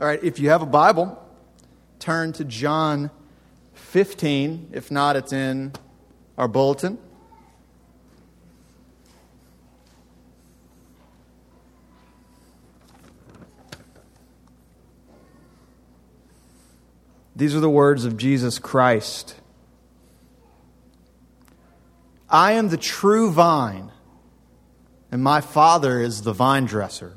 All right, if you have a Bible, turn to John 15. If not, it's in our bulletin. These are the words of Jesus Christ. I am the true vine, and my Father is the vine dresser.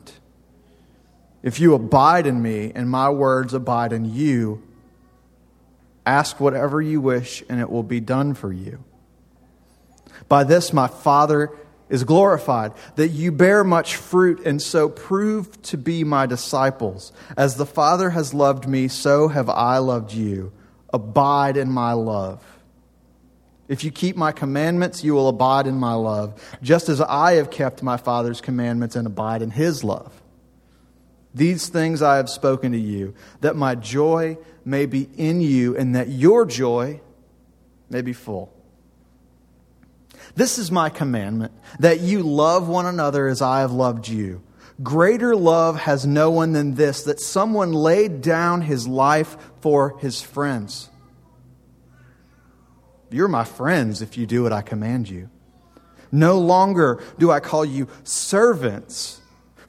If you abide in me and my words abide in you, ask whatever you wish and it will be done for you. By this my Father is glorified, that you bear much fruit and so prove to be my disciples. As the Father has loved me, so have I loved you. Abide in my love. If you keep my commandments, you will abide in my love, just as I have kept my Father's commandments and abide in his love. These things I have spoken to you, that my joy may be in you, and that your joy may be full. This is my commandment, that you love one another as I have loved you. Greater love has no one than this, that someone laid down his life for his friends. You're my friends if you do what I command you. No longer do I call you servants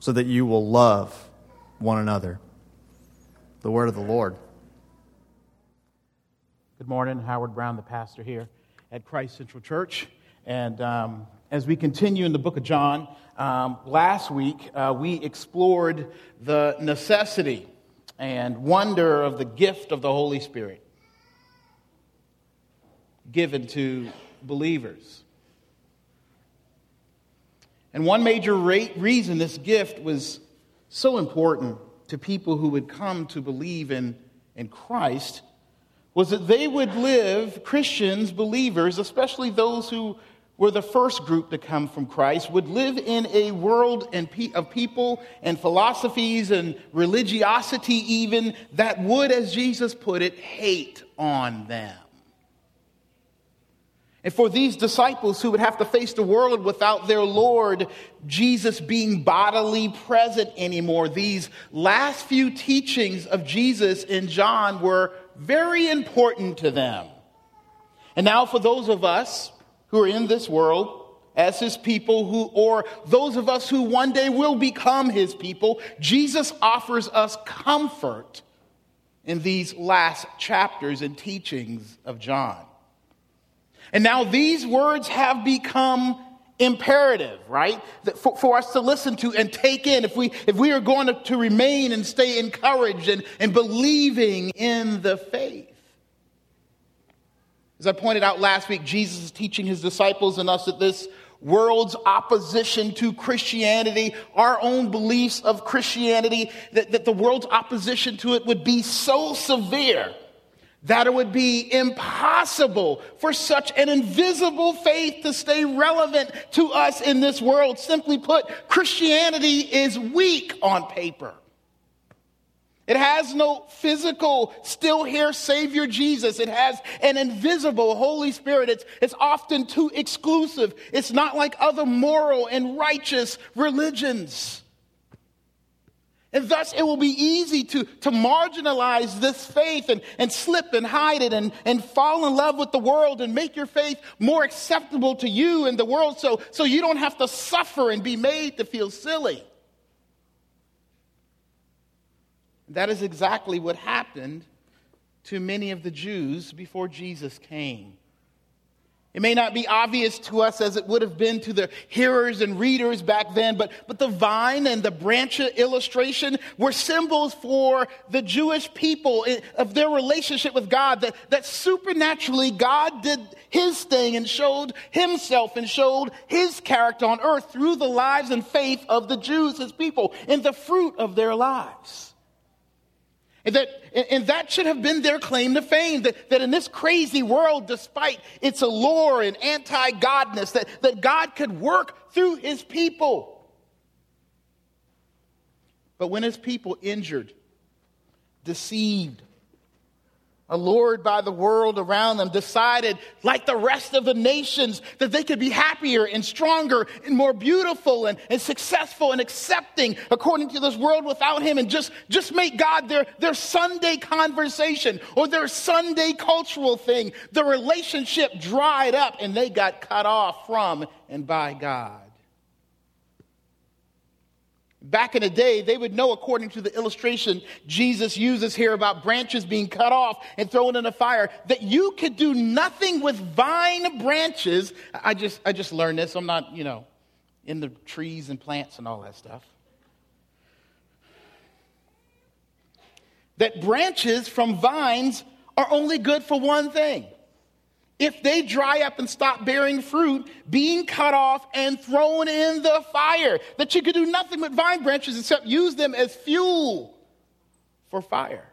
so that you will love one another. The word of the Lord. Good morning. Howard Brown, the pastor here at Christ Central Church. And um, as we continue in the book of John, um, last week uh, we explored the necessity and wonder of the gift of the Holy Spirit given to believers. And one major reason this gift was so important to people who would come to believe in, in Christ was that they would live, Christians, believers, especially those who were the first group to come from Christ, would live in a world of people and philosophies and religiosity, even that would, as Jesus put it, hate on them. And for these disciples who would have to face the world without their Lord Jesus being bodily present anymore, these last few teachings of Jesus in John were very important to them. And now, for those of us who are in this world, as his people who or those of us who one day will become his people jesus offers us comfort in these last chapters and teachings of john and now these words have become imperative, right? For, for, us to listen to and take in if we, if we are going to, to remain and stay encouraged and, and believing in the faith. As I pointed out last week, Jesus is teaching his disciples and us that this world's opposition to Christianity, our own beliefs of Christianity, that, that the world's opposition to it would be so severe that it would be impossible for such an invisible faith to stay relevant to us in this world. Simply put, Christianity is weak on paper. It has no physical, still here Savior Jesus. It has an invisible Holy Spirit. It's, it's often too exclusive. It's not like other moral and righteous religions. And thus, it will be easy to, to marginalize this faith and, and slip and hide it and, and fall in love with the world and make your faith more acceptable to you and the world so, so you don't have to suffer and be made to feel silly. That is exactly what happened to many of the Jews before Jesus came. It may not be obvious to us as it would have been to the hearers and readers back then, but, but the vine and the branch illustration were symbols for the Jewish people of their relationship with God, that, that supernaturally God did his thing and showed himself and showed his character on earth through the lives and faith of the Jews, his people, in the fruit of their lives. And that, and that should have been their claim to fame. That, that in this crazy world, despite its allure and anti godness, that, that God could work through his people. But when his people injured, deceived, allured by the world around them, decided, like the rest of the nations, that they could be happier and stronger and more beautiful and, and successful and accepting according to this world without Him and just, just make God their, their Sunday conversation or their Sunday cultural thing. The relationship dried up and they got cut off from and by God. Back in the day, they would know, according to the illustration Jesus uses here about branches being cut off and thrown in a fire, that you could do nothing with vine branches. I just, I just learned this. I'm not, you know, in the trees and plants and all that stuff. That branches from vines are only good for one thing if they dry up and stop bearing fruit, being cut off and thrown in the fire. That you could do nothing with vine branches except use them as fuel for fire.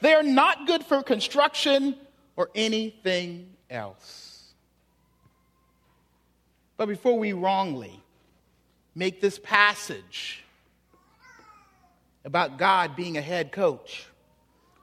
They are not good for construction or anything else. But before we wrongly make this passage about God being a head coach,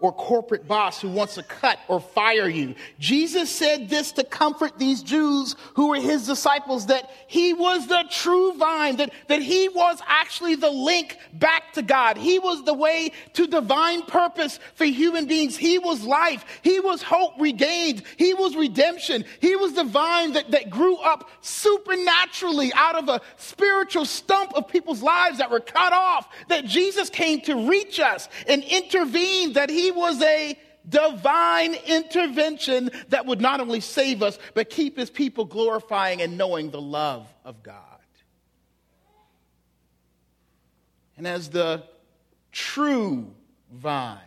or corporate boss who wants to cut or fire you. Jesus said this to comfort these Jews who were his disciples that he was the true vine, that, that he was actually the link back to God. He was the way to divine purpose for human beings. He was life. He was hope regained. He was redemption. He was the vine that, that grew up supernaturally out of a spiritual stump of people's lives that were cut off, that Jesus came to reach us and intervene, that he was a divine intervention that would not only save us, but keep his people glorifying and knowing the love of God. And as the true vine,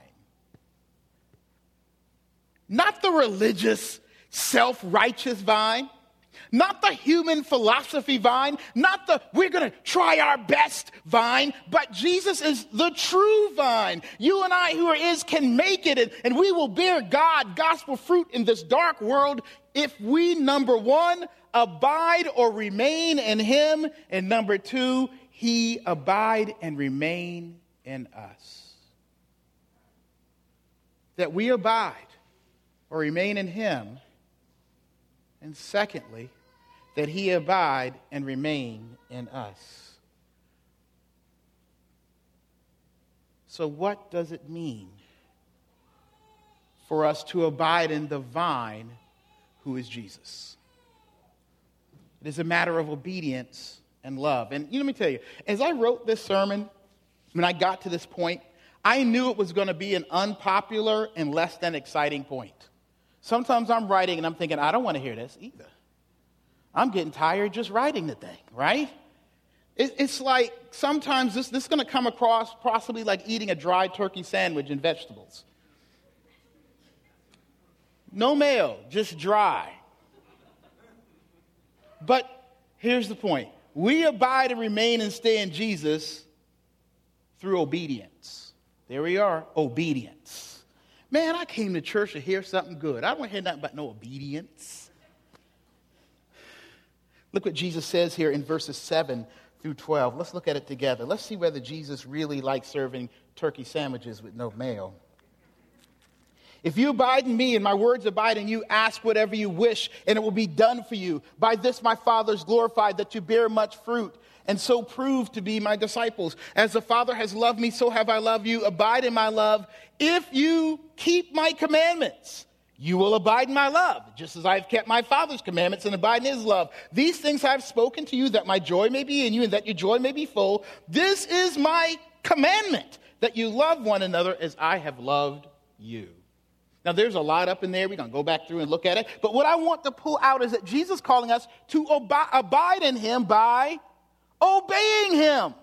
not the religious, self righteous vine, not the human philosophy vine, not the we're going to try our best vine, but Jesus is the true vine. You and I, who are His, can make it, and, and we will bear God, gospel fruit in this dark world if we, number one, abide or remain in Him, and number two, He abide and remain in us. That we abide or remain in Him. And secondly, that he abide and remain in us. So, what does it mean for us to abide in the vine who is Jesus? It is a matter of obedience and love. And you know, let me tell you, as I wrote this sermon, when I got to this point, I knew it was going to be an unpopular and less than exciting point. Sometimes I'm writing and I'm thinking, I don't want to hear this either. I'm getting tired just writing the thing, right? It, it's like sometimes this, this is going to come across possibly like eating a dry turkey sandwich and vegetables. No mayo, just dry. But here's the point we abide and remain and stay in Jesus through obedience. There we are, obedience. Man, I came to church to hear something good. I don't hear nothing about no obedience. Look what Jesus says here in verses 7 through 12. Let's look at it together. Let's see whether Jesus really likes serving turkey sandwiches with no mayo. If you abide in me and my words abide in you, ask whatever you wish and it will be done for you. By this my Father is glorified that you bear much fruit and so prove to be my disciples. As the Father has loved me, so have I loved you. Abide in my love. If you keep my commandments, you will abide in my love, just as I have kept my Father's commandments and abide in his love. These things I have spoken to you that my joy may be in you and that your joy may be full. This is my commandment, that you love one another as I have loved you. Now, there's a lot up in there. We're going to go back through and look at it. But what I want to pull out is that Jesus is calling us to ab- abide in him by obeying him,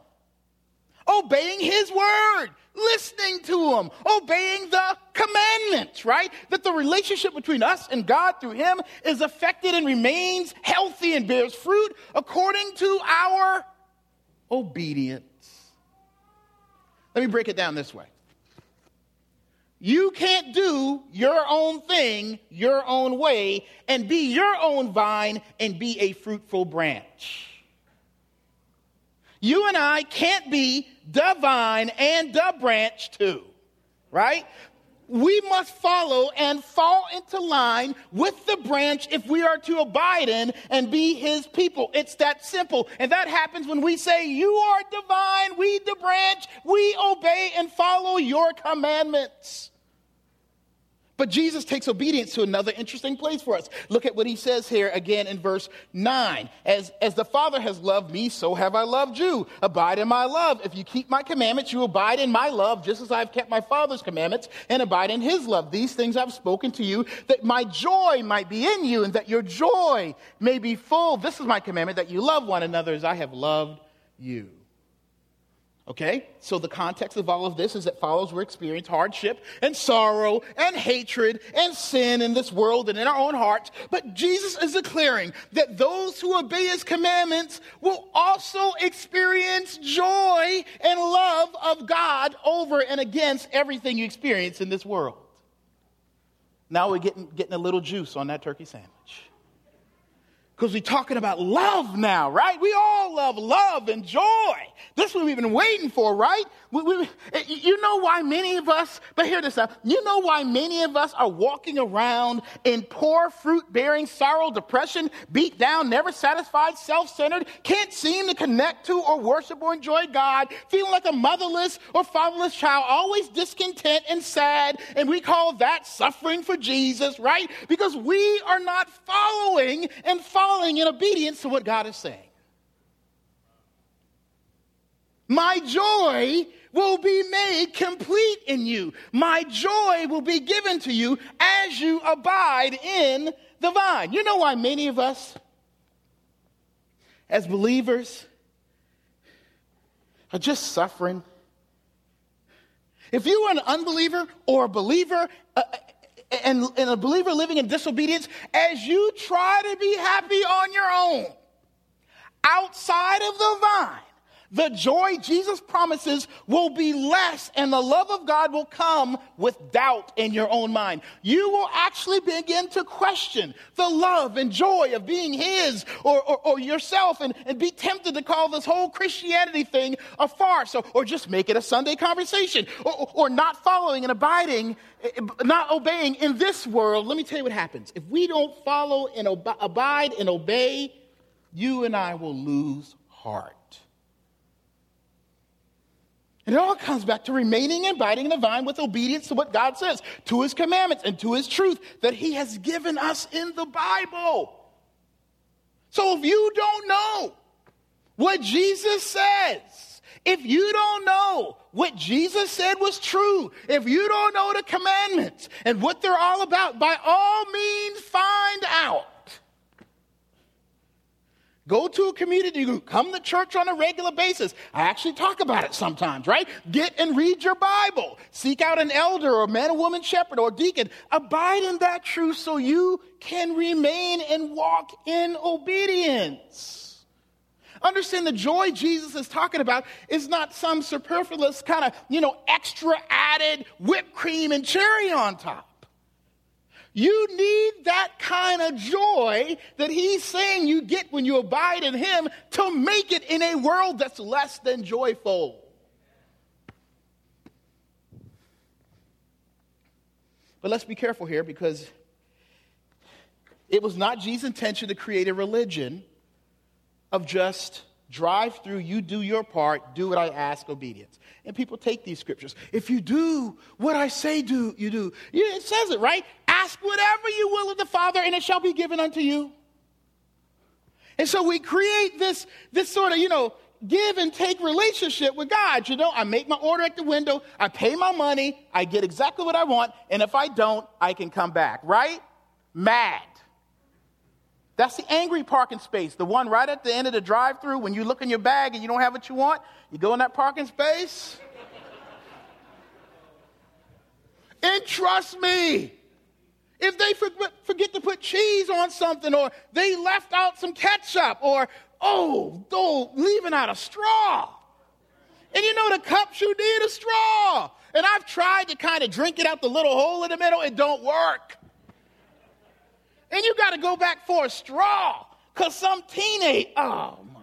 obeying his word, listening to him, obeying the commandments, right? That the relationship between us and God through him is affected and remains healthy and bears fruit according to our obedience. Let me break it down this way. You can't do your own thing your own way and be your own vine and be a fruitful branch. You and I can't be the vine and the branch too, right? We must follow and fall into line with the branch if we are to abide in and be his people. It's that simple. And that happens when we say, You are divine, we the branch, we obey and follow your commandments. But Jesus takes obedience to another interesting place for us. Look at what he says here again in verse 9. As, as the Father has loved me, so have I loved you. Abide in my love. If you keep my commandments, you abide in my love, just as I've kept my Father's commandments and abide in his love. These things I've spoken to you, that my joy might be in you and that your joy may be full. This is my commandment, that you love one another as I have loved you. Okay? So the context of all of this is that followers will experience hardship and sorrow and hatred and sin in this world and in our own hearts. But Jesus is declaring that those who obey his commandments will also experience joy and love of God over and against everything you experience in this world. Now we're getting, getting a little juice on that turkey sandwich. Because we're talking about love now, right? We all love love and joy. This is what we've been waiting for, right? We, we, eh, you know why many of us, but hear this out. You know why many of us are walking around in poor fruit bearing sorrow, depression, beat down, never satisfied, self centered, can't seem to connect to or worship or enjoy God, feeling like a motherless or fatherless child, always discontent and sad, and we call that suffering for Jesus, right? Because we are not following and following in obedience to what God is saying. My joy will be made complete in you. My joy will be given to you as you abide in the vine. You know why many of us, as believers, are just suffering? If you are an unbeliever or a believer, uh, and, and a believer living in disobedience as you try to be happy on your own outside of the vine the joy Jesus promises will be less, and the love of God will come with doubt in your own mind. You will actually begin to question the love and joy of being His or, or, or yourself and, and be tempted to call this whole Christianity thing a farce or, or just make it a Sunday conversation or, or not following and abiding, eh, eh, not obeying in this world. Let me tell you what happens. If we don't follow and ob- abide and obey, you and I will lose heart. And it all comes back to remaining and abiding in the vine with obedience to what God says, to his commandments, and to his truth that he has given us in the Bible. So if you don't know what Jesus says, if you don't know what Jesus said was true, if you don't know the commandments and what they're all about, by all means find out. Go to a community group. Come to church on a regular basis. I actually talk about it sometimes, right? Get and read your Bible. Seek out an elder or man or woman shepherd or deacon. Abide in that truth so you can remain and walk in obedience. Understand the joy Jesus is talking about is not some superfluous kind of, you know, extra added whipped cream and cherry on top. You need that kind of joy that he's saying you get when you abide in him to make it in a world that's less than joyful. But let's be careful here because it was not Jesus' intention to create a religion of just drive through, you do your part, do what I ask, obedience. And people take these scriptures. If you do what I say do, you do. Yeah, it says it, right? Ask whatever you will of the Father, and it shall be given unto you. And so we create this, this sort of, you know, give and take relationship with God. You know, I make my order at the window, I pay my money, I get exactly what I want, and if I don't, I can come back, right? Mad. That's the angry parking space, the one right at the end of the drive through when you look in your bag and you don't have what you want. You go in that parking space. and trust me, if they forget to put cheese on something or they left out some ketchup or, oh, oh, leaving out a straw. And you know the cups you need a straw. And I've tried to kind of drink it out the little hole in the middle. It don't work and you got to go back for a straw because some teenage, oh my.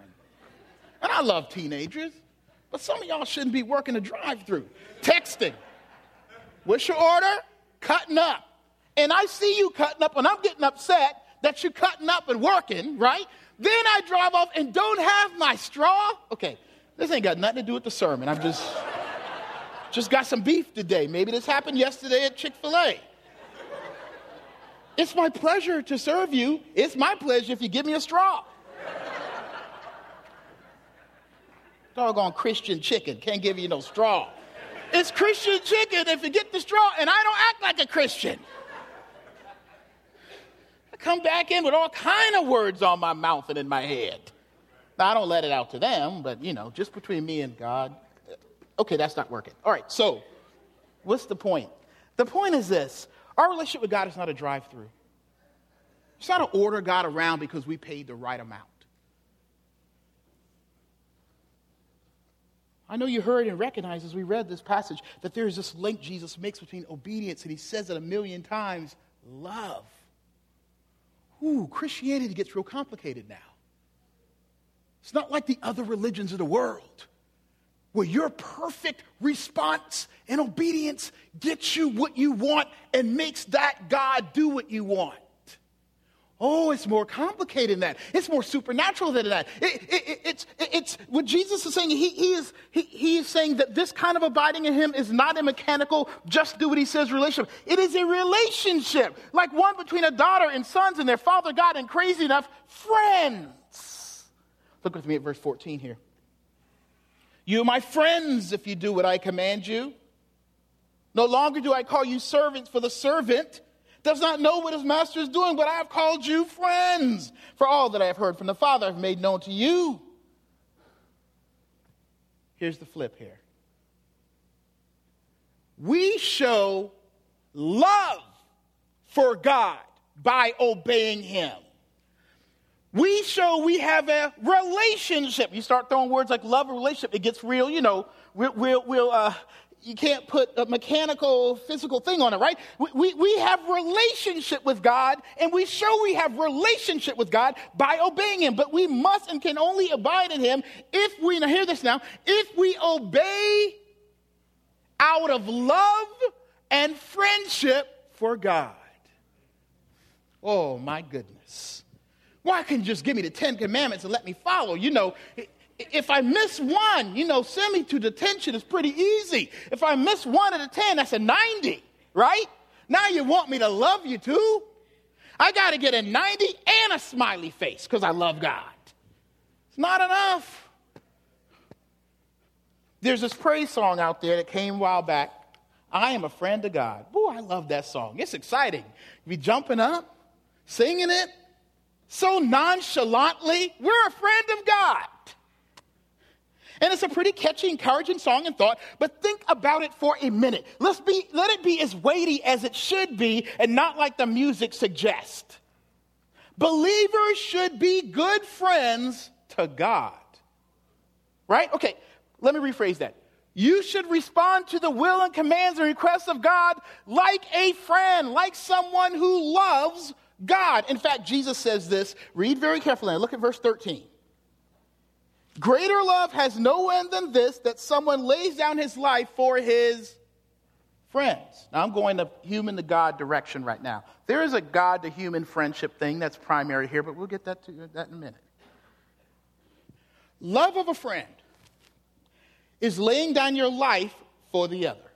And I love teenagers, but some of y'all shouldn't be working a drive through, texting. What's your order? Cutting up. And I see you cutting up, and I'm getting upset that you're cutting up and working, right? Then I drive off and don't have my straw. Okay, this ain't got nothing to do with the sermon. I've just just got some beef today. Maybe this happened yesterday at Chick fil A. It's my pleasure to serve you. It's my pleasure if you give me a straw. Doggone Christian chicken can't give you no straw. It's Christian chicken if you get the straw, and I don't act like a Christian. Come back in with all kind of words on my mouth and in my head. Now, I don't let it out to them, but you know, just between me and God. Okay, that's not working. All right, so what's the point? The point is this our relationship with God is not a drive through. It's not to order God around because we paid the right amount. I know you heard and recognized as we read this passage that there is this link Jesus makes between obedience, and he says it a million times love. Ooh, Christianity gets real complicated now. It's not like the other religions of the world where your perfect response and obedience gets you what you want and makes that God do what you want. Oh, it's more complicated than that. It's more supernatural than that. It, it, it's, it's what Jesus is saying. He, he, is, he, he is saying that this kind of abiding in Him is not a mechanical, just do what He says relationship. It is a relationship, like one between a daughter and sons and their father God and crazy enough, friends. Look with me at verse 14 here. You my friends if you do what I command you. No longer do I call you servants, for the servant does not know what his master is doing, but I have called you friends. For all that I have heard from the Father, I have made known to you. Here's the flip here. We show love for God by obeying him we show we have a relationship. You start throwing words like love and relationship, it gets real, you know, we'll, we'll, we'll uh, you can't put a mechanical, physical thing on it, right? We, we, we have relationship with God, and we show we have relationship with God by obeying Him. But we must and can only abide in Him if we, now hear this now, if we obey out of love and friendship for God. Oh, my goodness. Why couldn't you just give me the Ten Commandments and let me follow? You know, if I miss one, you know, send me to detention is pretty easy. If I miss one out of 10, that's a 90, right? Now you want me to love you too? I got to get a 90 and a smiley face because I love God. It's not enough. There's this praise song out there that came a while back. I am a friend of God. Boy, I love that song. It's exciting. You be jumping up, singing it, so nonchalantly, we're a friend of God. And it's a pretty catchy, encouraging song and thought, but think about it for a minute. Let's be, let it be as weighty as it should be and not like the music suggests. Believers should be good friends to God. Right? Okay, let me rephrase that. You should respond to the will and commands and requests of God like a friend, like someone who loves God. In fact, Jesus says this. Read very carefully. And look at verse 13. Greater love has no end than this that someone lays down his life for his friends. Now, I'm going the human to God direction right now. There is a God to human friendship thing that's primary here, but we'll get that to that in a minute. Love of a friend is laying down your life for the other,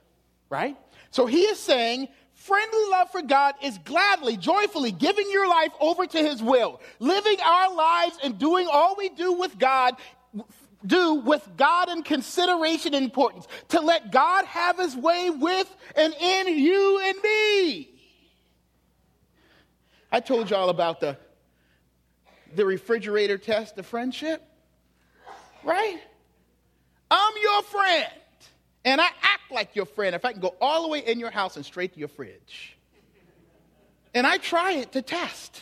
right? So he is saying, friendly love for God is gladly, joyfully giving your life over to his will, living our lives and doing all we do with God do with God in consideration and importance, to let God have his way with and in you and me. I told y'all about the, the refrigerator test of friendship, right? I'm your friend, and I act like your friend if I can go all the way in your house and straight to your fridge. And I try it to test.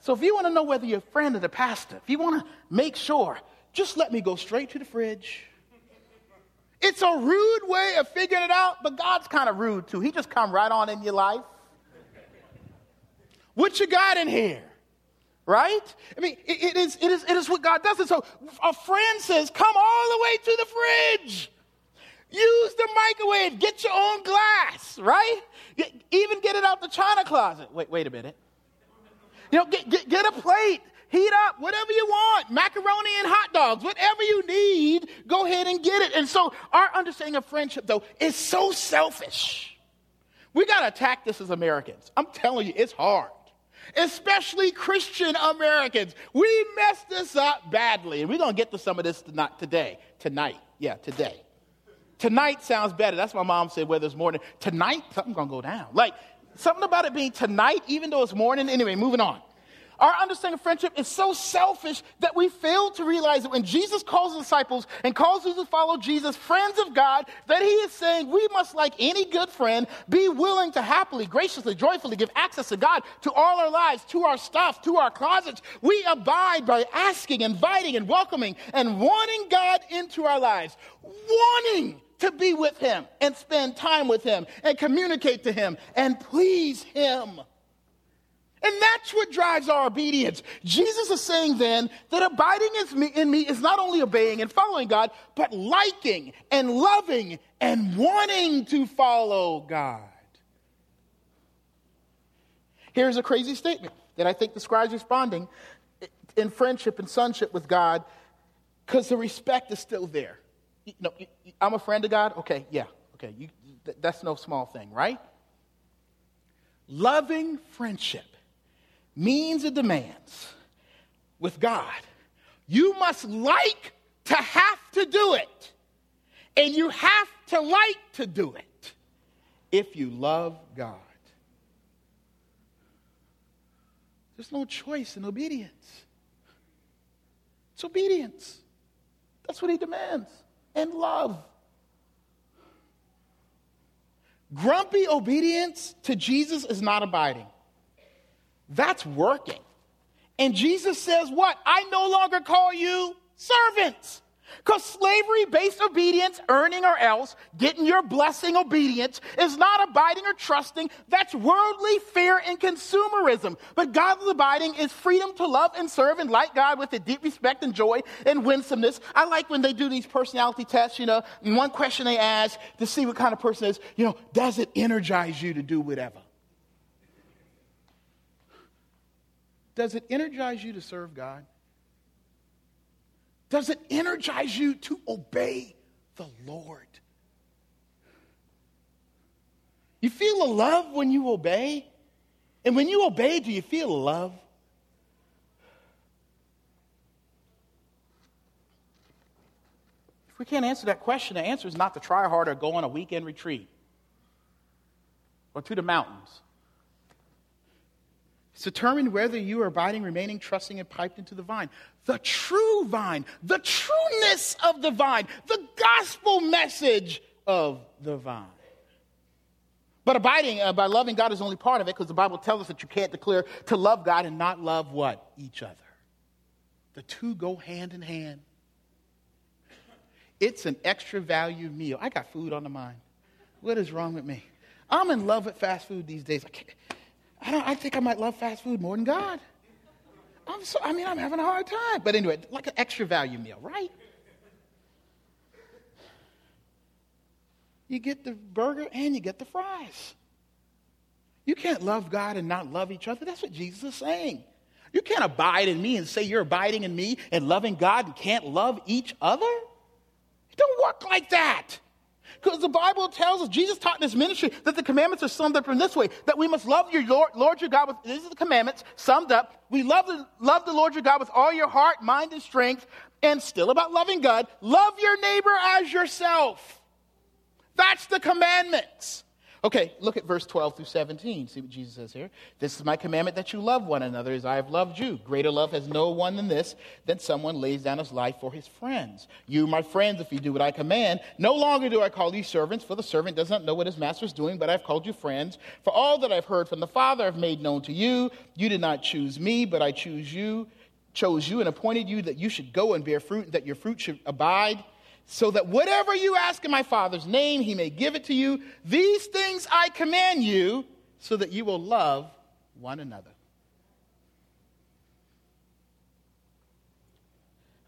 So if you want to know whether you're a friend of the pastor, if you want to make sure just let me go straight to the fridge. It's a rude way of figuring it out, but God's kind of rude too. He just come right on in your life. What you got in here? Right? I mean, it, it, is, it, is, it is what God does. And so a friend says, come all the way to the fridge. Use the microwave. Get your own glass, right? Get, even get it out the china closet. Wait, wait a minute. You know, get, get, get a plate heat up whatever you want, macaroni and hot dogs, whatever you need, go ahead and get it. And so our understanding of friendship, though, is so selfish. We got to attack this as Americans. I'm telling you, it's hard. Especially Christian Americans. We messed this up badly. And we're going to get to some of this tonight, today. Tonight. Yeah, today. Tonight sounds better. That's what my mom said, whether it's morning. Tonight, something's going to go down. Like, something about it being tonight, even though it's morning. Anyway, moving on. Our understanding of friendship is so selfish that we fail to realize that when Jesus calls the disciples and calls those who follow Jesus friends of God, that he is saying we must, like any good friend, be willing to happily, graciously, joyfully give access to God to all our lives, to our stuff, to our closets. We abide by asking, inviting, and welcoming and wanting God into our lives. Wanting to be with him and spend time with him and communicate to him and please him. And that's what drives our obedience. Jesus is saying then that abiding in me is not only obeying and following God, but liking and loving and wanting to follow God. Here's a crazy statement that I think describes responding in friendship and sonship with God because the respect is still there. You know, I'm a friend of God? Okay, yeah, okay. You, that's no small thing, right? Loving friendship means and demands with God. You must like to have to do it. And you have to like to do it if you love God. There's no choice in obedience. It's obedience. That's what he demands. And love. Grumpy obedience to Jesus is not abiding. That's working. And Jesus says, What? I no longer call you servants. Because slavery based obedience, earning or else, getting your blessing obedience, is not abiding or trusting. That's worldly fear and consumerism. But godly abiding is freedom to love and serve and like God with a deep respect and joy and winsomeness. I like when they do these personality tests, you know, one question they ask to see what kind of person is, you know, does it energize you to do whatever? Does it energize you to serve God? Does it energize you to obey the Lord? You feel a love when you obey? And when you obey, do you feel love? If we can't answer that question, the answer is not to try harder, go on a weekend retreat or to the mountains. It's determined whether you are abiding, remaining, trusting, and piped into the vine. The true vine, the trueness of the vine, the gospel message of the vine. But abiding uh, by loving God is only part of it because the Bible tells us that you can't declare to love God and not love what? Each other. The two go hand in hand. It's an extra value meal. I got food on the mind. What is wrong with me? I'm in love with fast food these days. I can't. I, don't, I think I might love fast food more than God. I'm so, I mean, I'm having a hard time. But anyway, like an extra value meal, right? you get the burger and you get the fries. You can't love God and not love each other. That's what Jesus is saying. You can't abide in me and say you're abiding in me and loving God and can't love each other. It don't work like that. Because the Bible tells us, Jesus taught in his ministry that the commandments are summed up in this way that we must love your Lord, Lord your God with, these are the commandments summed up. We love the, love the Lord your God with all your heart, mind, and strength. And still about loving God, love your neighbor as yourself. That's the commandments. Okay, look at verse 12 through 17. See what Jesus says here. This is my commandment that you love one another as I have loved you. Greater love has no one than this, that someone lays down his life for his friends. You, my friends, if you do what I command, no longer do I call you servants, for the servant does not know what his master is doing, but I've called you friends. For all that I've heard from the Father I've made known to you. You did not choose me, but I choose you, chose you and appointed you that you should go and bear fruit, that your fruit should abide so that whatever you ask in my Father's name, he may give it to you. These things I command you, so that you will love one another.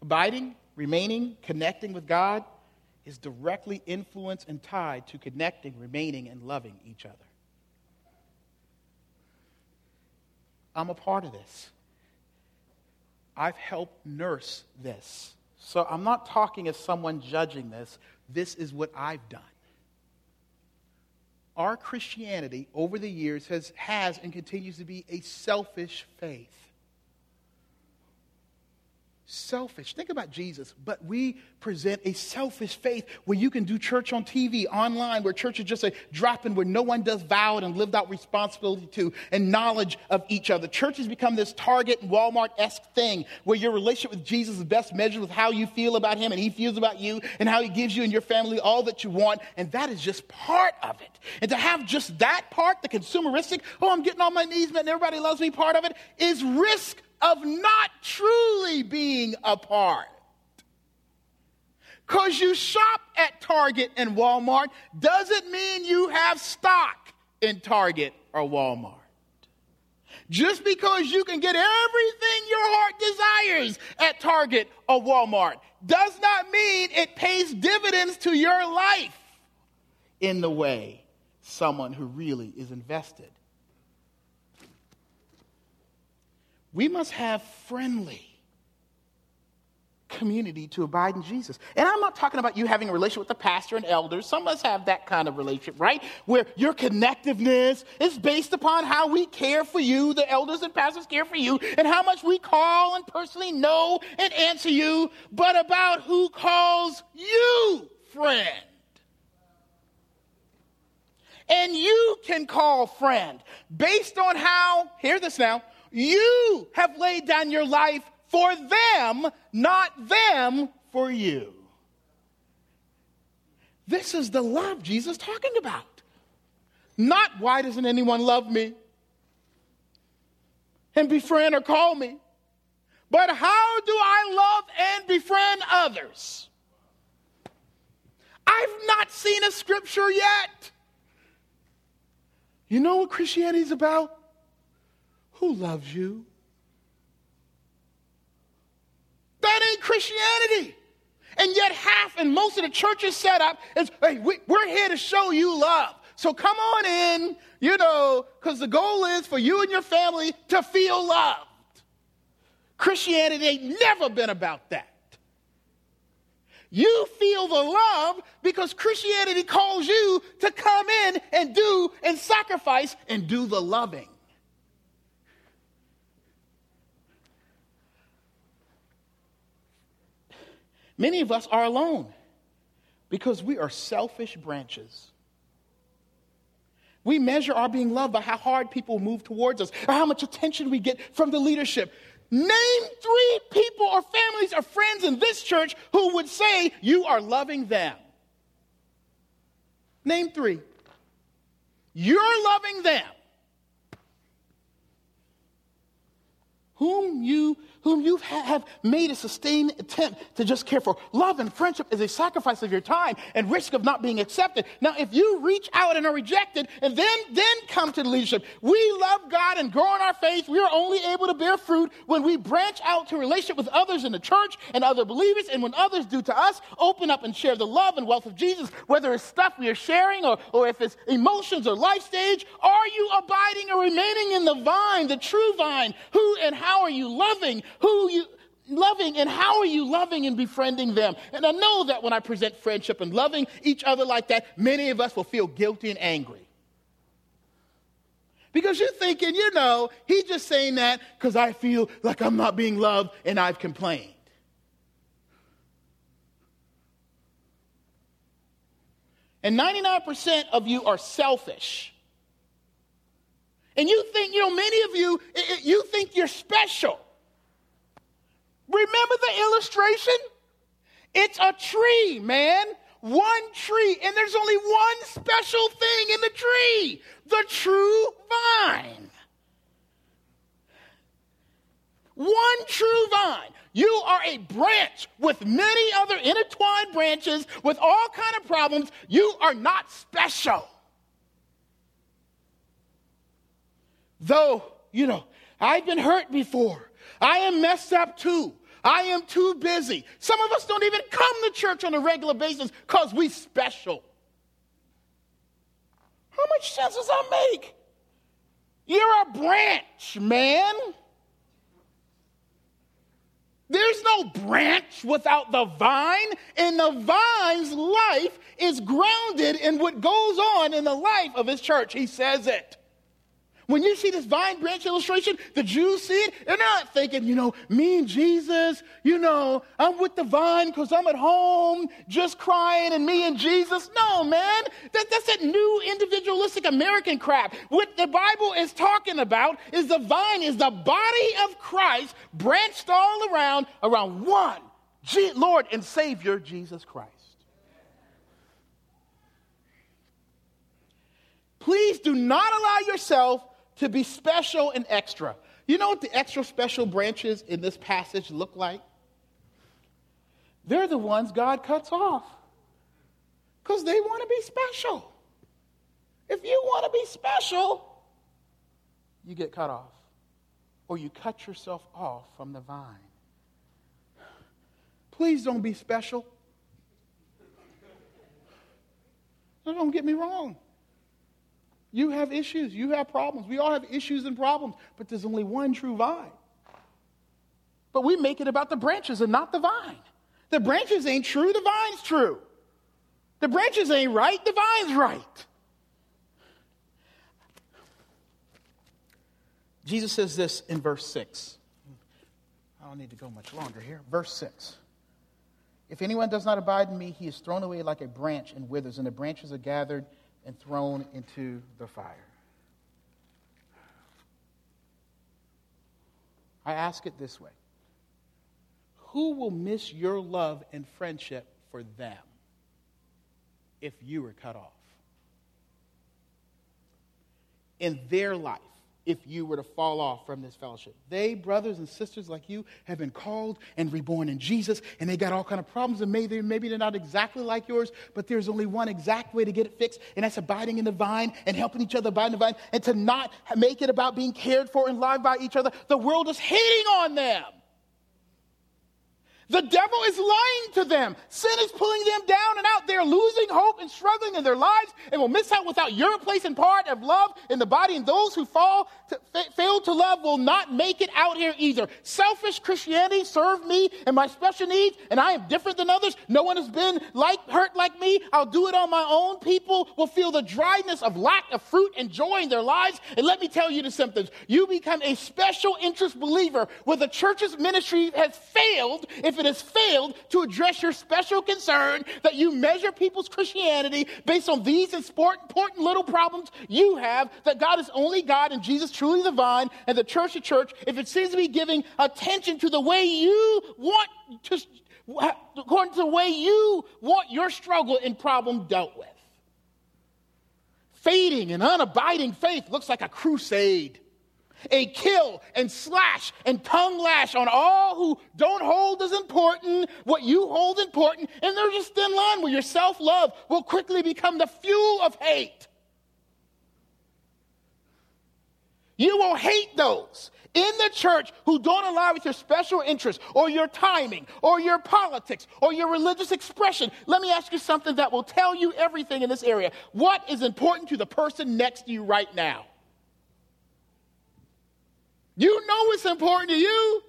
Abiding, remaining, connecting with God is directly influenced and tied to connecting, remaining, and loving each other. I'm a part of this. I've helped nurse this. So I'm not talking as someone judging this. This is what I've done. Our Christianity over the years has, has and continues to be a selfish faith selfish. Think about Jesus, but we present a selfish faith where you can do church on TV, online, where church is just a drop in where no one does vowed and lived out responsibility to and knowledge of each other. Church has become this Target and Walmart esque thing where your relationship with Jesus is best measured with how you feel about him and he feels about you and how he gives you and your family all that you want. And that is just part of it. And to have just that part, the consumeristic, oh, I'm getting on my knees, man, everybody loves me part of it, is risk of not truly being a part. Because you shop at Target and Walmart doesn't mean you have stock in Target or Walmart. Just because you can get everything your heart desires at Target or Walmart does not mean it pays dividends to your life in the way someone who really is invested we must have friendly community to abide in Jesus. And I'm not talking about you having a relationship with the pastor and elders. Some of us have that kind of relationship, right? Where your connectiveness is based upon how we care for you, the elders and pastors care for you, and how much we call and personally know and answer you, but about who calls you friend. And you can call friend based on how, hear this now, you have laid down your life for them, not them for you. This is the love Jesus talking about. Not why doesn't anyone love me and befriend or call me, but how do I love and befriend others? I've not seen a scripture yet. You know what Christianity is about? Who loves you? That ain't Christianity. And yet, half and most of the churches set up is hey, we, we're here to show you love. So come on in, you know, because the goal is for you and your family to feel loved. Christianity ain't never been about that. You feel the love because Christianity calls you to come in and do and sacrifice and do the loving. Many of us are alone because we are selfish branches. We measure our being loved by how hard people move towards us or how much attention we get from the leadership. Name three people or families or friends in this church who would say you are loving them. Name three. You're loving them. Whom you whom you have made a sustained attempt to just care for. Love and friendship is a sacrifice of your time and risk of not being accepted. Now, if you reach out and are rejected and then, then come to the leadership, we love God and grow in our faith. We are only able to bear fruit when we branch out to relationship with others in the church and other believers. And when others do to us, open up and share the love and wealth of Jesus, whether it's stuff we are sharing or, or if it's emotions or life stage. Are you abiding or remaining in the vine, the true vine? Who and how are you loving? who you loving and how are you loving and befriending them? And I know that when I present friendship and loving each other like that, many of us will feel guilty and angry. Because you're thinking, you know, he's just saying that because I feel like I'm not being loved and I've complained. And 99% of you are selfish. And you think, you know, many of you, you think you're special. Remember the illustration? It's a tree, man. One tree, and there's only one special thing in the tree the true vine. One true vine. You are a branch with many other intertwined branches with all kind of problems. You are not special. Though, you know, I've been hurt before. I am messed up too. I am too busy. Some of us don't even come to church on a regular basis because we special. How much sense does that make? You're a branch, man. There's no branch without the vine, and the vine's life is grounded in what goes on in the life of his church. He says it. When you see this vine branch illustration, the Jews see it, they're not thinking, you know, me and Jesus, you know, I'm with the vine because I'm at home just crying and me and Jesus. No, man, that, that's that new individualistic American crap. What the Bible is talking about is the vine is the body of Christ branched all around, around one Lord and Savior, Jesus Christ. Please do not allow yourself to be special and extra. You know what the extra special branches in this passage look like? They're the ones God cuts off because they want to be special. If you want to be special, you get cut off or you cut yourself off from the vine. Please don't be special. Now, don't get me wrong. You have issues. You have problems. We all have issues and problems, but there's only one true vine. But we make it about the branches and not the vine. The branches ain't true, the vine's true. The branches ain't right, the vine's right. Jesus says this in verse 6. I don't need to go much longer here. Verse 6. If anyone does not abide in me, he is thrown away like a branch and withers, and the branches are gathered and thrown into the fire. I ask it this way Who will miss your love and friendship for them if you were cut off? In their life, if you were to fall off from this fellowship. They, brothers and sisters like you, have been called and reborn in Jesus, and they got all kind of problems, and maybe, maybe they're not exactly like yours, but there's only one exact way to get it fixed, and that's abiding in the vine and helping each other abide in the vine, and to not make it about being cared for and loved by each other. The world is hating on them. The devil is lying to them. Sin is pulling them down and out. They're losing hope and struggling in their lives and will miss out without your place and part of love in the body. And those who fall to, fail to love will not make it out here either. Selfish Christianity serve me and my special needs, and I am different than others. No one has been like hurt like me. I'll do it on my own. People will feel the dryness of lack of fruit and joy in their lives. And let me tell you the symptoms. You become a special interest believer where the church's ministry has failed if it has failed to address your special concern that you measure people's Christianity based on these important little problems you have, that God is only God and Jesus truly the vine, and the church the church, if it seems to be giving attention to the way you want to, according to the way you want your struggle and problem dealt with. Fading and unabiding faith looks like a crusade. A kill and slash and tongue lash on all who don't hold as important what you hold important. And there's a thin line where your self love will quickly become the fuel of hate. You will hate those in the church who don't align with your special interest or your timing or your politics or your religious expression. Let me ask you something that will tell you everything in this area. What is important to the person next to you right now? You know it's important to you.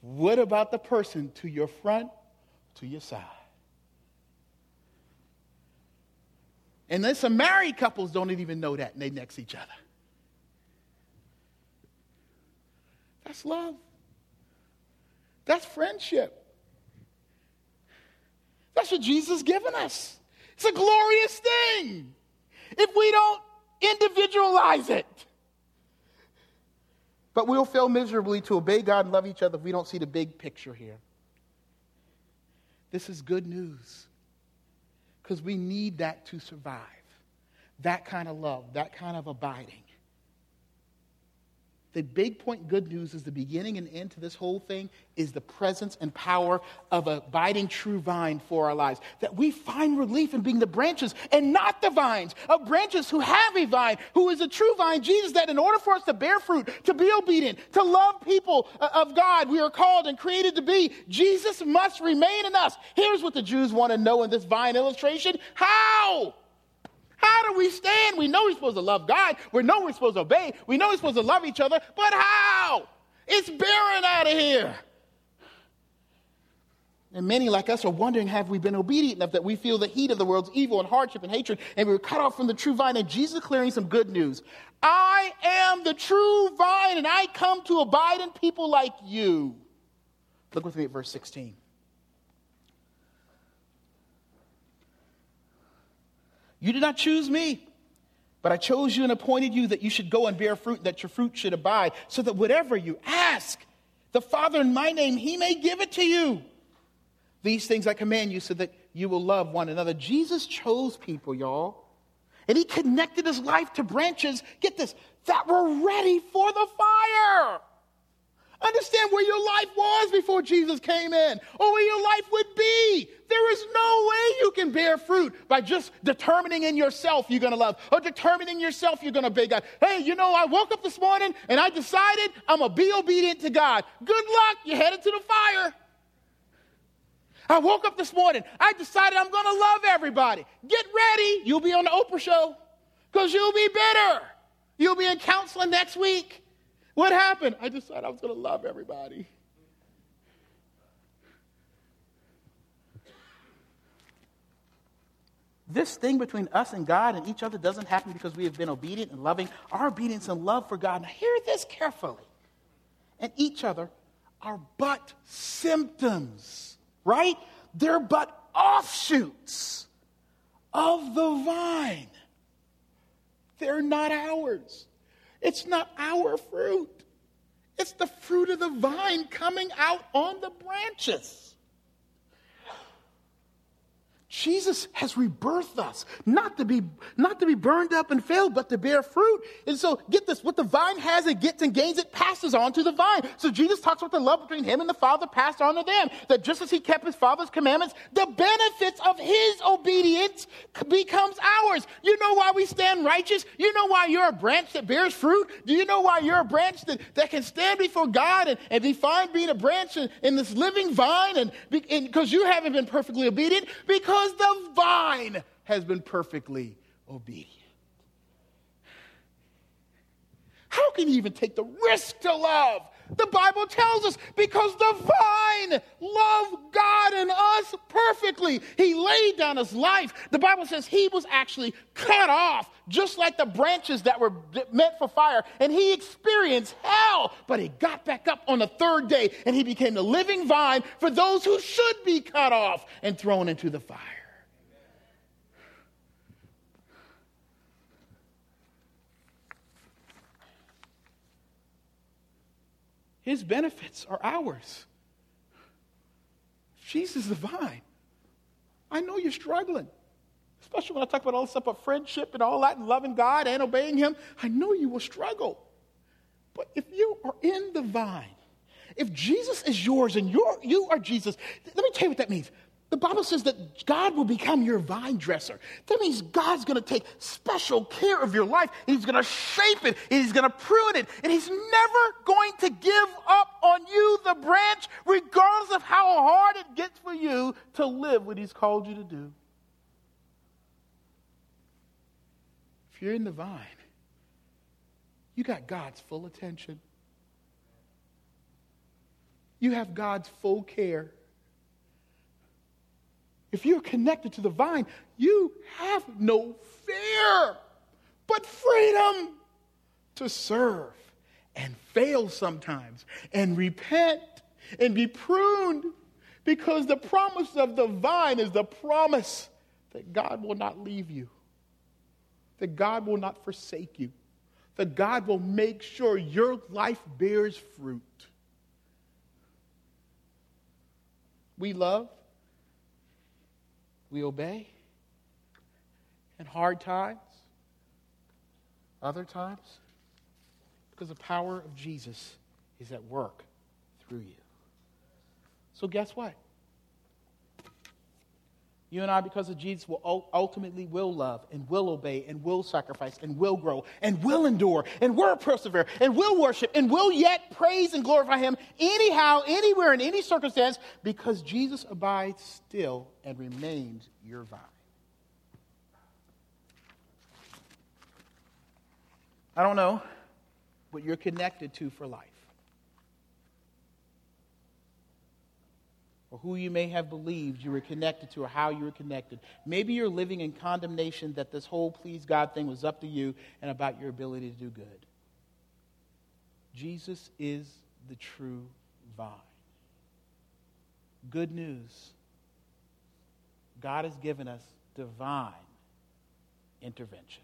What about the person to your front, to your side? And then some married couples don't even know that and they next each other. That's love. That's friendship. That's what Jesus given us. It's a glorious thing if we don't individualize it. But we'll fail miserably to obey God and love each other if we don't see the big picture here. This is good news because we need that to survive. That kind of love, that kind of abiding. The big point, good news, is the beginning and end to this whole thing is the presence and power of abiding true vine for our lives. That we find relief in being the branches and not the vines, of branches who have a vine, who is a true vine, Jesus, that in order for us to bear fruit, to be obedient, to love people uh, of God, we are called and created to be, Jesus must remain in us. Here's what the Jews want to know in this vine illustration how? How do we stand? We know we're supposed to love God. We know we're supposed to obey. We know we're supposed to love each other. But how? It's barren out of here. And many like us are wondering have we been obedient enough that we feel the heat of the world's evil and hardship and hatred and we were cut off from the true vine? And Jesus clearing some good news. I am the true vine and I come to abide in people like you. Look with me at verse 16. You did not choose me, but I chose you and appointed you that you should go and bear fruit, that your fruit should abide, so that whatever you ask the Father in my name, he may give it to you. These things I command you so that you will love one another. Jesus chose people, y'all. And he connected his life to branches, get this, that were ready for the fire. Understand where your life was before Jesus came in, or where your life would be. There is no way you can bear fruit by just determining in yourself you're going to love, or determining yourself you're going to obey God. Hey, you know, I woke up this morning and I decided I'm going to be obedient to God. Good luck, you're headed to the fire. I woke up this morning, I decided I'm going to love everybody. Get ready, you'll be on the Oprah show because you'll be bitter. You'll be in counseling next week. What happened? I decided I was going to love everybody. This thing between us and God and each other doesn't happen because we have been obedient and loving. Our obedience and love for God, now hear this carefully, and each other are but symptoms, right? They're but offshoots of the vine. They're not ours. It's not our fruit, it's the fruit of the vine coming out on the branches. Jesus has rebirthed us, not to be not to be burned up and failed, but to bear fruit. And so, get this: what the vine has, it gets and gains, it passes on to the vine. So Jesus talks about the love between him and the Father passed on to them. That just as he kept his Father's commandments, the benefits of his obedience becomes ours. You know why we stand righteous? You know why you're a branch that bears fruit? Do you know why you're a branch that, that can stand before God and, and be fine being a branch in, in this living vine? And because you haven't been perfectly obedient, because because the vine has been perfectly obedient. How can you even take the risk to love? The Bible tells us because the vine loved God and us perfectly. He laid down his life. The Bible says he was actually cut off, just like the branches that were meant for fire. And he experienced hell, but he got back up on the third day and he became the living vine for those who should be cut off and thrown into the fire. His benefits are ours. Jesus is the vine. I know you're struggling, especially when I talk about all this stuff about friendship and all that and loving God and obeying Him. I know you will struggle. But if you are in the vine, if Jesus is yours and you're, you are Jesus, let me tell you what that means. The Bible says that God will become your vine dresser. That means God's going to take special care of your life. He's going to shape it. and He's going to prune it. And He's never going to give up on you, the branch, regardless of how hard it gets for you to live what He's called you to do. If you're in the vine, you got God's full attention. You have God's full care. If you're connected to the vine, you have no fear, but freedom to serve and fail sometimes and repent and be pruned because the promise of the vine is the promise that God will not leave you, that God will not forsake you, that God will make sure your life bears fruit. We love we obey. In hard times, other times, because the power of Jesus is at work through you. So, guess what? You and I, because of Jesus, will ultimately will love and will obey and will sacrifice and will grow and will endure and will persevere and will worship and will yet praise and glorify Him anyhow, anywhere, in any circumstance, because Jesus abides still and remains your vine. I don't know what you're connected to for life. Or who you may have believed you were connected to or how you were connected. Maybe you're living in condemnation that this whole please God thing was up to you and about your ability to do good. Jesus is the true vine. Good news God has given us divine intervention.